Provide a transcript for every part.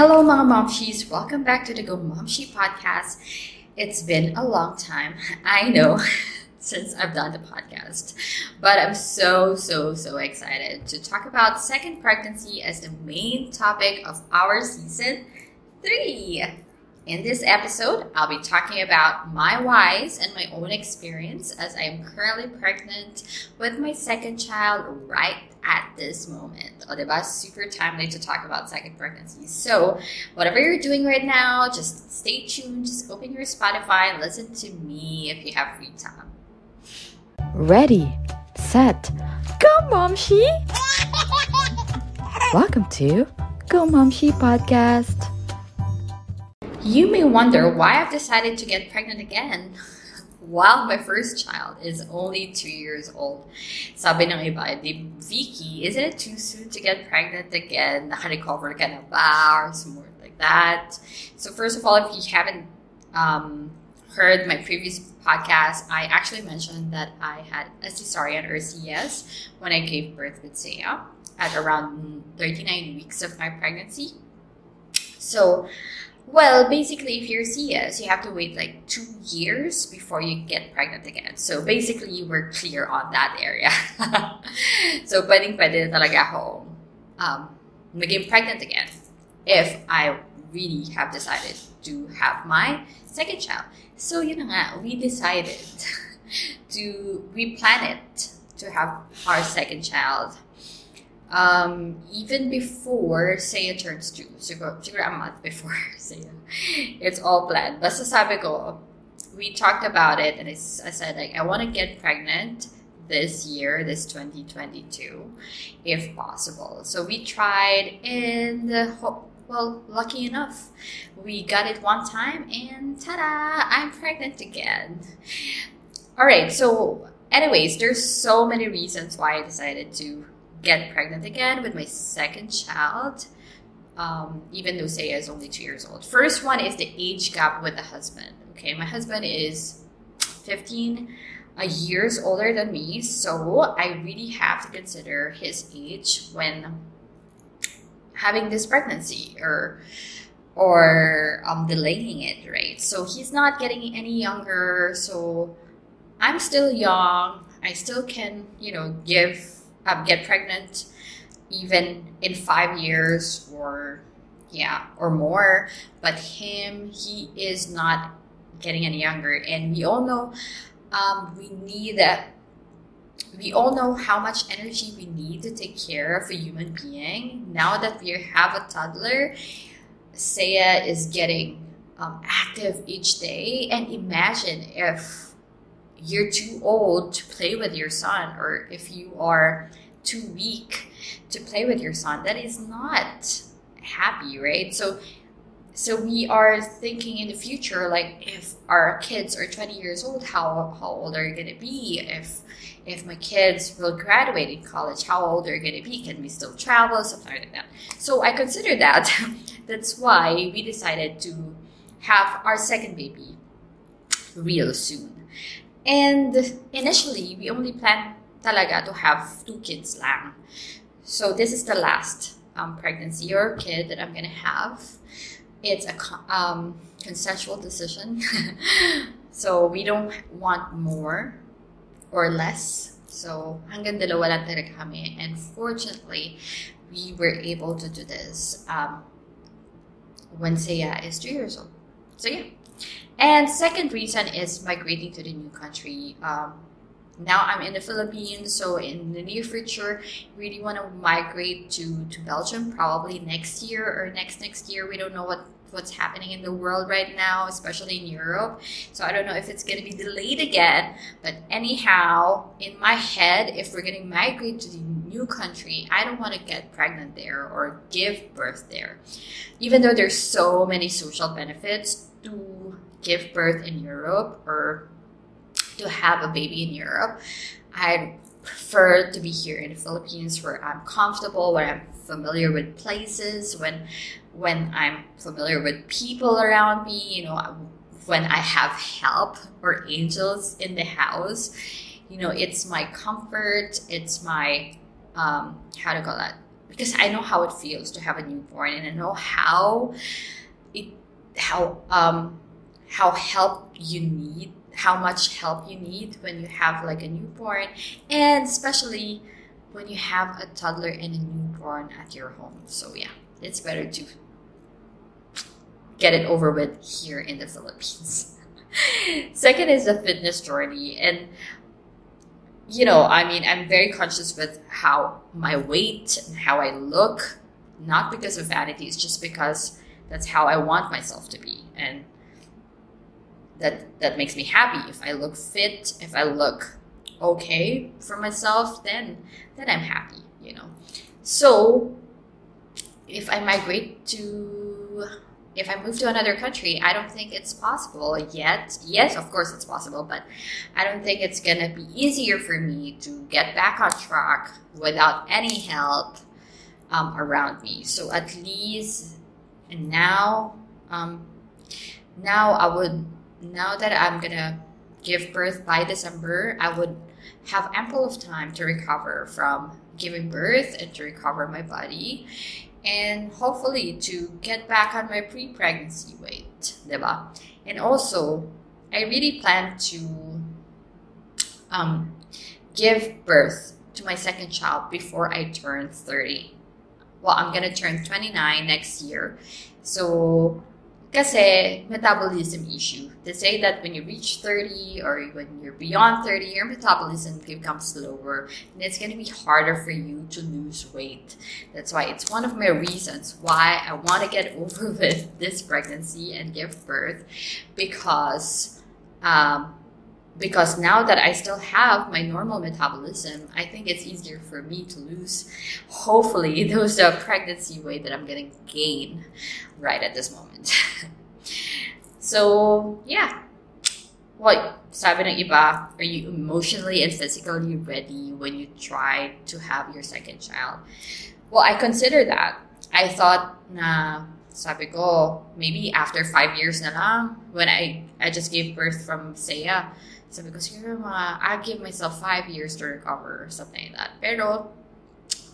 Hello mga momshies! Welcome back to the Go Momshi podcast. It's been a long time, I know, since I've done the podcast, but I'm so, so, so excited to talk about second pregnancy as the main topic of our season three. In this episode, I'll be talking about my whys and my own experience as I am currently pregnant with my second child right at this moment. Oh, o, diba? Super timely to talk about second pregnancy. So, whatever you're doing right now, just stay tuned. Just open your Spotify and listen to me if you have free time. Ready, set, go, Momshi! Welcome to Go Momshi Podcast. You may wonder why I've decided to get pregnant again while my first child is only two years old. Sabi ng iba, di, Vicky, isn't it too soon to get pregnant again? Naka-recover ka na ba? Or something like that. So first of all, if you haven't um, heard my previous podcast, I actually mentioned that I had a cesarean or CS when I gave birth with Saya at around 39 weeks of my pregnancy. So well, basically, if you're CS, you have to wait like two years before you get pregnant again. So basically, you were clear on that area. so pwedeng pwede talaga ako um, maging pregnant again if I really have decided to have my second child. So yun nga, we decided to, we planned it to have our second child um, even before Saya turns two, siguro, siguro a month before Saya, it's all planned. Basta sabi ko, we talked about it and I said like, I want to get pregnant this year, this 2022, if possible. So we tried and well, lucky enough, we got it one time and ta-da, I'm pregnant again. All right, so anyways, there's so many reasons why I decided to get pregnant again with my second child, um, even though Saya is only two years old. First one is the age gap with the husband. Okay, my husband is 15 uh, years older than me, so I really have to consider his age when having this pregnancy or or um, delaying it, right? So he's not getting any younger, so I'm still young. I still can, you know, give um, get pregnant even in five years or yeah or more. But him he is not getting any younger. And we all know um, we need that we all know how much energy we need to take care of a human being. Now that we have a toddler Saya is getting um, active each day. And imagine if you're too old to play with your son or if you are too weak to play with your son that is not happy right? So so we are thinking in the future like if our kids are 20 years old how how old are you going to be? If if my kids will graduate in college how old are you going to be? Can we still travel? Something like that. So i consider that. That's why we decided to have our second baby real soon and initially, we only planned talaga to have two kids lang. So this is the last um, pregnancy or kid that I'm gonna have. It's a um, consensual decision. so we don't want more or less. So hanggang dalawa lang talaga kami. And fortunately, we were able to do this um, when Saya is two years old. So yeah. And second reason is migrating to the new country. Um, now I'm in the Philippines, so in the near future, really want to migrate to, to Belgium probably next year or next next year. We don't know what what's happening in the world right now, especially in Europe. So I don't know if it's going to be delayed again. But anyhow, in my head, if we're going to migrate to the new country, I don't want to get pregnant there or give birth there. Even though there's so many social benefits to give birth in Europe or to have a baby in Europe. I prefer to be here in the Philippines where I'm comfortable, where I'm familiar with places, when when I'm familiar with people around me, you know, when I have help or angels in the house. You know, it's my comfort, it's my um, how to call that? because I know how it feels to have a newborn, and I know how it how um how help you need how much help you need when you have like a newborn and especially when you have a toddler and a newborn at your home. So yeah it's better to get it over with here in the philippines. Second is the fitness journey and you know i mean i'm very conscious with how my weight and how i look not because of vanity it's just because that's how i want myself to be. And that that makes me happy. If i look fit if i look okay for myself then then i'm happy you know. So if i migrate to if i move to another country i don't think it's possible yet. Yes of course it's possible but i don't think it's gonna be easier for me to get back on track without any help um, around me. So at least and now um, now i would now that I'm gonna give birth by December, I would have ample of time to recover from giving birth and to recover my body and hopefully to get back on my pre-pregnancy weight, diba? And also, I really plan to um, give birth to my second child before I turn 30. Well, I'm gonna turn 29 next year. So Kasi metabolism issue. They say that when you reach 30 or when you're beyond 30, your metabolism becomes slower and it's to be harder for you to lose weight. That's why it's one of my reasons why I want to get over with this pregnancy and give birth because um, because now that I still have my normal metabolism, I think it's easier for me to lose, hopefully, those uh, pregnancy weight that I'm going to gain right at this moment. so, yeah. Well, sabi ng iba, are you emotionally and physically ready when you try to have your second child? Well, I consider that. I thought na sabi ko, maybe after five years na lang, when I, I just gave birth from Saya, sabi ko, siguro mga, I'll give myself five years to recover or something like that. Pero,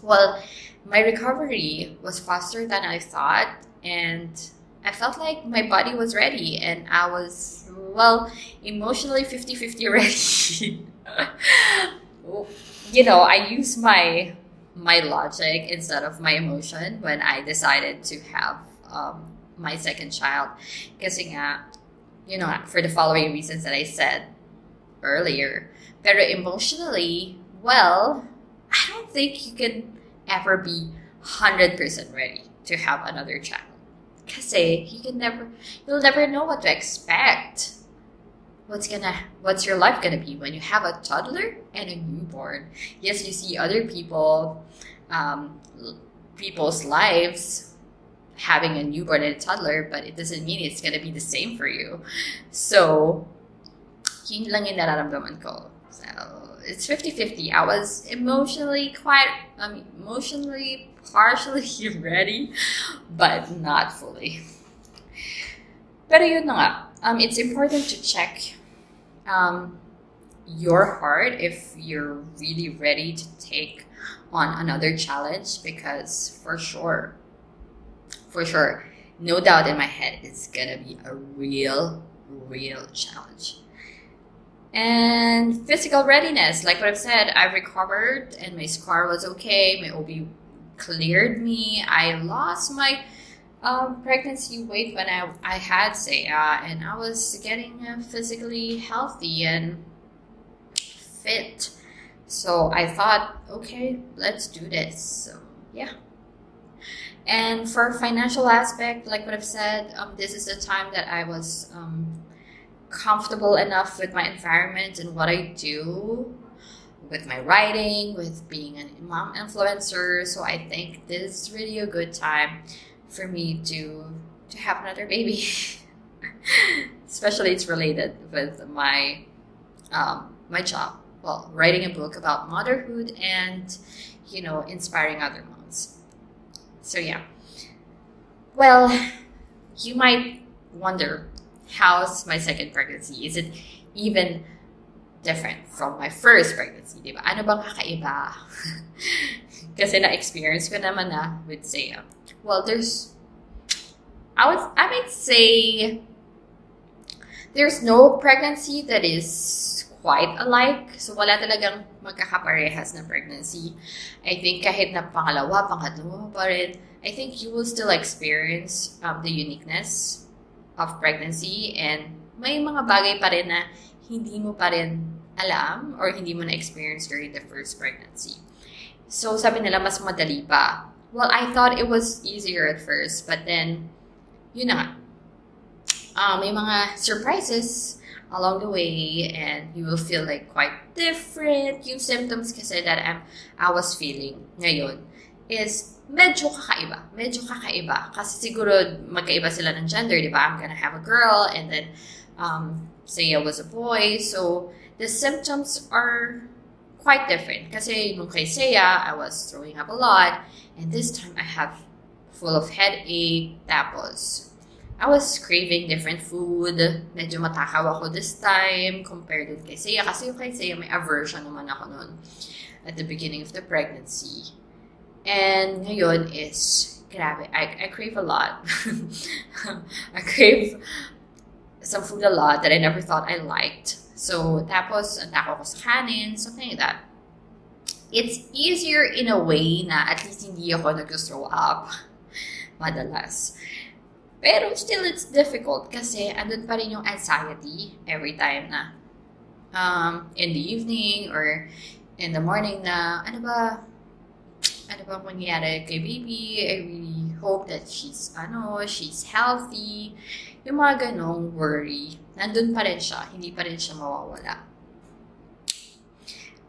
well, my recovery was faster than I thought and I felt like my body was ready and I was, well, emotionally 50-50 ready. you know, I use my my logic instead of my emotion when I decided to have um, my second child. Kasi nga, you know, for the following reasons that I said, earlier. Pero emotionally, well, I don't think you can ever be 100% ready to have another child. Kasi you can never, you'll never know what to expect. What's gonna, what's your life gonna be when you have a toddler and a newborn? Yes, you see other people, um, people's lives having a newborn and a toddler, but it doesn't mean it's gonna be the same for you. So yun lang yung nararamdaman ko. So, it's 50-50. I was emotionally quite, emotionally partially ready, but not fully. Pero yun na nga, um, it's important to check um, your heart if you're really ready to take on another challenge because for sure, for sure, no doubt in my head, it's gonna be a real, real challenge. And physical readiness, like what I've said, I've recovered and my scar was okay. My OB cleared me. I lost my um, pregnancy weight when I, I had Saya, and I was getting uh, physically healthy and fit. So I thought, okay, let's do this. So yeah. And for financial aspect, like what I've said, um, this is the time that I was um, comfortable enough with my environment and what I do with my writing, with being an mom influencer. So I think this is really a good time for me to to have another baby. Especially it's related with my um, my job. Well, writing a book about motherhood and you know inspiring other moms. So yeah. Well, you might wonder how's my second pregnancy? Is it even different from my first pregnancy, di ba? Ano bang kakaiba? Kasi na-experience ko naman na with Saya. Um, well, there's, I would, I might say, there's no pregnancy that is quite alike. So, wala talagang magkakaparehas na pregnancy. I think kahit na pangalawa, pangatlo pa rin, I think you will still experience um, the uniqueness of pregnancy and may mga bagay pa rin na hindi mo pa rin alam or hindi mo na-experience during the first pregnancy. So, sabi nila, mas madali pa. Well, I thought it was easier at first, but then, yun na nga. Uh, may mga surprises along the way and you will feel like quite different. Yung symptoms kasi that I'm, I was feeling ngayon is medyo kakaiba. Medyo kakaiba. Kasi siguro magkaiba sila ng gender, di ba? I'm gonna have a girl and then um, I was a boy. So, the symptoms are quite different. Kasi nung kay Saya, I was throwing up a lot. And this time, I have full of headache. Tapos, I was craving different food. Medyo matakaw ako this time compared with kay Saya. Kasi yung kay may aversion naman ako noon at the beginning of the pregnancy. And ngayon is, grabe, I, I crave a lot. I crave some food a lot that I never thought I liked. So, tapos, ang ko sa kanin, something like that. It's easier in a way na at least hindi ako nag-throw up madalas. Pero still, it's difficult kasi andun pa rin yung anxiety every time na um, in the evening or in the morning na, ano ba, ano ba mangyayari kay baby? I really hope that she's, ano, she's healthy. Yung mga ganong worry, nandun pa rin siya. Hindi pa rin siya mawawala.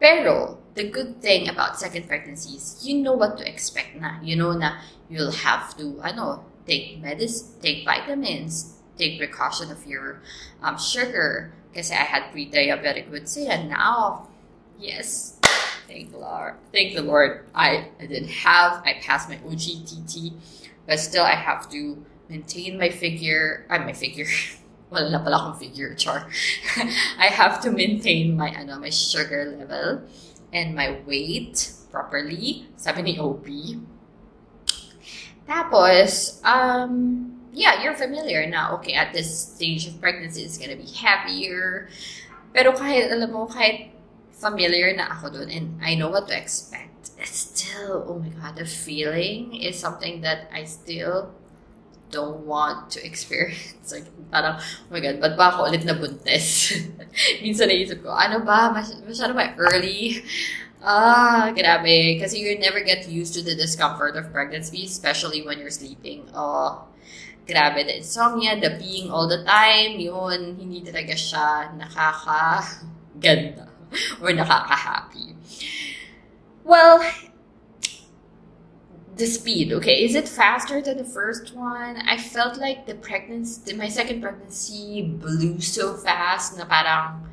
Pero, the good thing about second pregnancy is you know what to expect na. You know na you'll have to, ano, take medicine, take vitamins, take precaution of your um, sugar. Kasi I had pre-diabetic with and Now, yes, thank the Lord. Thank the Lord. I, I didn't have, I passed my OGTT, but still I have to maintain my figure, uh, my figure, wala na pala akong figure, char. I have to maintain my, ano, my sugar level and my weight properly. Sabi ni OB. Tapos, um, yeah, you're familiar na, okay, at this stage of pregnancy, it's gonna be heavier. Pero kahit, alam mo, kahit familiar na ako dun and I know what to expect, it's still, oh my God, the feeling is something that I still don't want to experience. Like, parang, oh my God, ba't ba ako ulit nabuntis? Minsan naisip ko, ano ba, Mas masyado ba early? Ah, grabe. Kasi you never get used to the discomfort of pregnancy, especially when you're sleeping. Oh, grabe. The insomnia, the peeing all the time, yun, hindi talaga siya nakaka-ganda or nakaka-happy. Well, the speed, okay, is it faster than the first one? I felt like the pregnancy, my second pregnancy blew so fast na parang,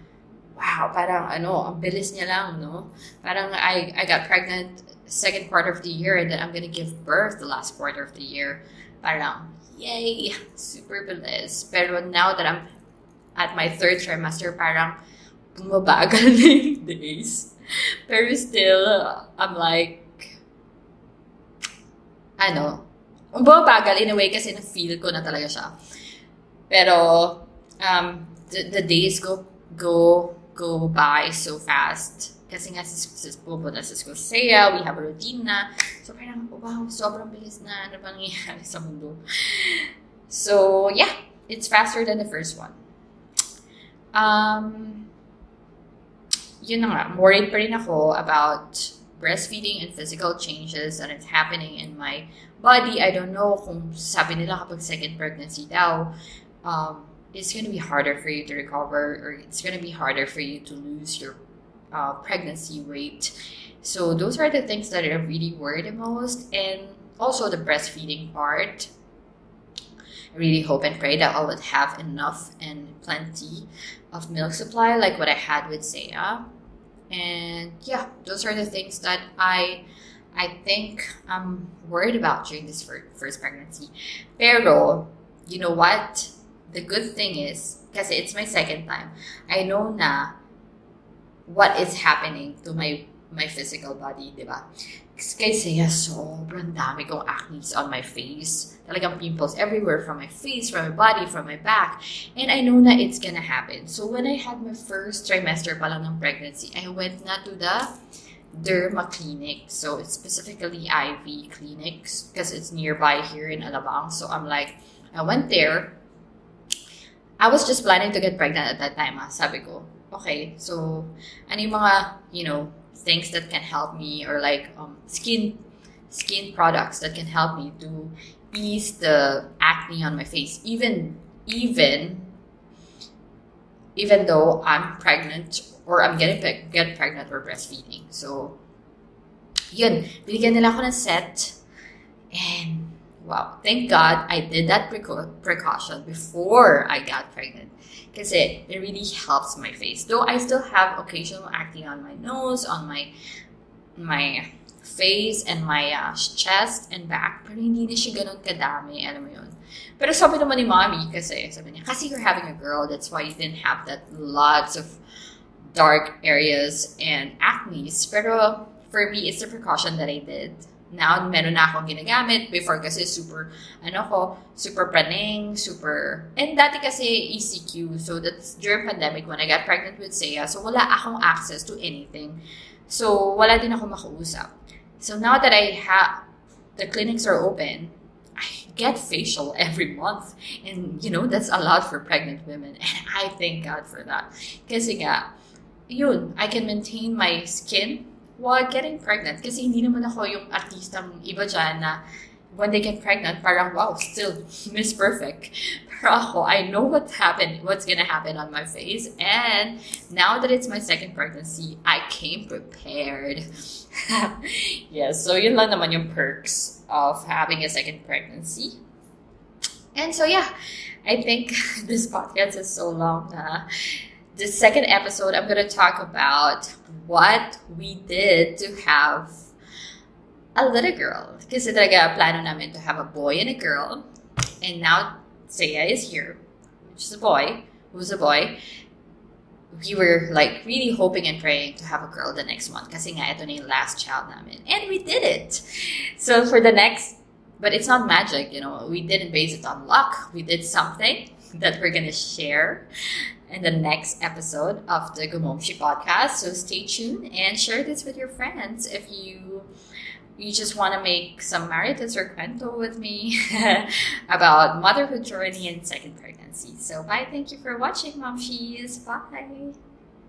wow, parang ano, ang bilis niya lang, no? Parang I, I got pregnant second quarter of the year and then I'm gonna give birth the last quarter of the year. Parang, yay, super bilis. Pero now that I'm at my third trimester, parang bumabagal na yung days. Pero still, I'm like, ano, bumabagal in a way kasi na-feel ko na talaga siya. Pero, um, the, the days go, go, go by so fast. Kasi nga, sis, pupunta sa saya, we have a routine na. So, parang, wow, sobrang bilis na. Ano bang nangyayari sa mundo? So, yeah, it's faster than the first one. Um, yun na nga, worried pa rin ako about breastfeeding and physical changes that is happening in my body. I don't know kung sabi nila kapag second pregnancy daw, um, it's going to be harder for you to recover or it's going to be harder for you to lose your uh, pregnancy weight. So those are the things that are really worried the most. And also the breastfeeding part. I really hope and pray that I would have enough and plenty of milk supply like what I had with Saya. and yeah those are the things that i i think i'm worried about during this first pregnancy pero you know what the good thing is because it's my second time i know na what is happening to my my physical body, di ba? Kasi eh, yeah, sobrang dami kong acne on my face. Talagang pimples everywhere from my face, from my body, from my back. And I know that it's gonna happen. So when I had my first trimester pa lang ng pregnancy, I went na to the derma clinic. So it's specifically IV clinics because it's nearby here in Alabang. So I'm like, I went there. I was just planning to get pregnant at that time. Ah. Sabi ko, okay, so yung mga, you know, things that can help me or like um, skin skin products that can help me to ease the acne on my face even even even though I'm pregnant or I'm getting pe- get pregnant or breastfeeding. So, yun, binigyan nila ako ng set and wow, thank God I did that precaution before I got pregnant. Because it, it really helps my face. Though I still have occasional acne on my nose, on my my face, and my uh, chest and back. Pero hindi na siya ganun kadami. Alam mo yun. Pero sabi naman ni mommy, kasi sabi niya, kasi you're having a girl, that's why you didn't have that lots of dark areas and acne. Pero for me, it's the precaution that I did. Now, meron na akong ginagamit. Before kasi super, ano ko, super praning, super... And dati kasi ECQ. So, that's during pandemic when I got pregnant with Seiya. So, wala akong access to anything. So, wala din ako makausap. So, now that I have... The clinics are open, I get facial every month. And, you know, that's a lot for pregnant women. And I thank God for that. Kasi nga, yun, I can maintain my skin while getting pregnant. Kasi hindi naman ako yung artistang iba dyan na when they get pregnant, parang, wow, still Miss Perfect. Pero ako, I know what's happened, what's gonna happen on my face. And now that it's my second pregnancy, I came prepared. yes, so yun lang naman yung perks of having a second pregnancy. And so yeah, I think this podcast is so long na the second episode, I'm going to talk about what we did to have a little girl. Kasi talaga plano namin to have a boy and a girl. And now Saya is here, which is a boy, who's a boy. We were like really hoping and praying to have a girl the next month kasi nga ito na last child namin. And we did it. So for the next, but it's not magic, you know, we didn't base it on luck. We did something that we're to share in the next episode of the Go Momshi podcast. So stay tuned and share this with your friends if you you just want to make some maritas or cuento with me about motherhood journey and second pregnancy. So bye. Thank you for watching, Momshies. Bye.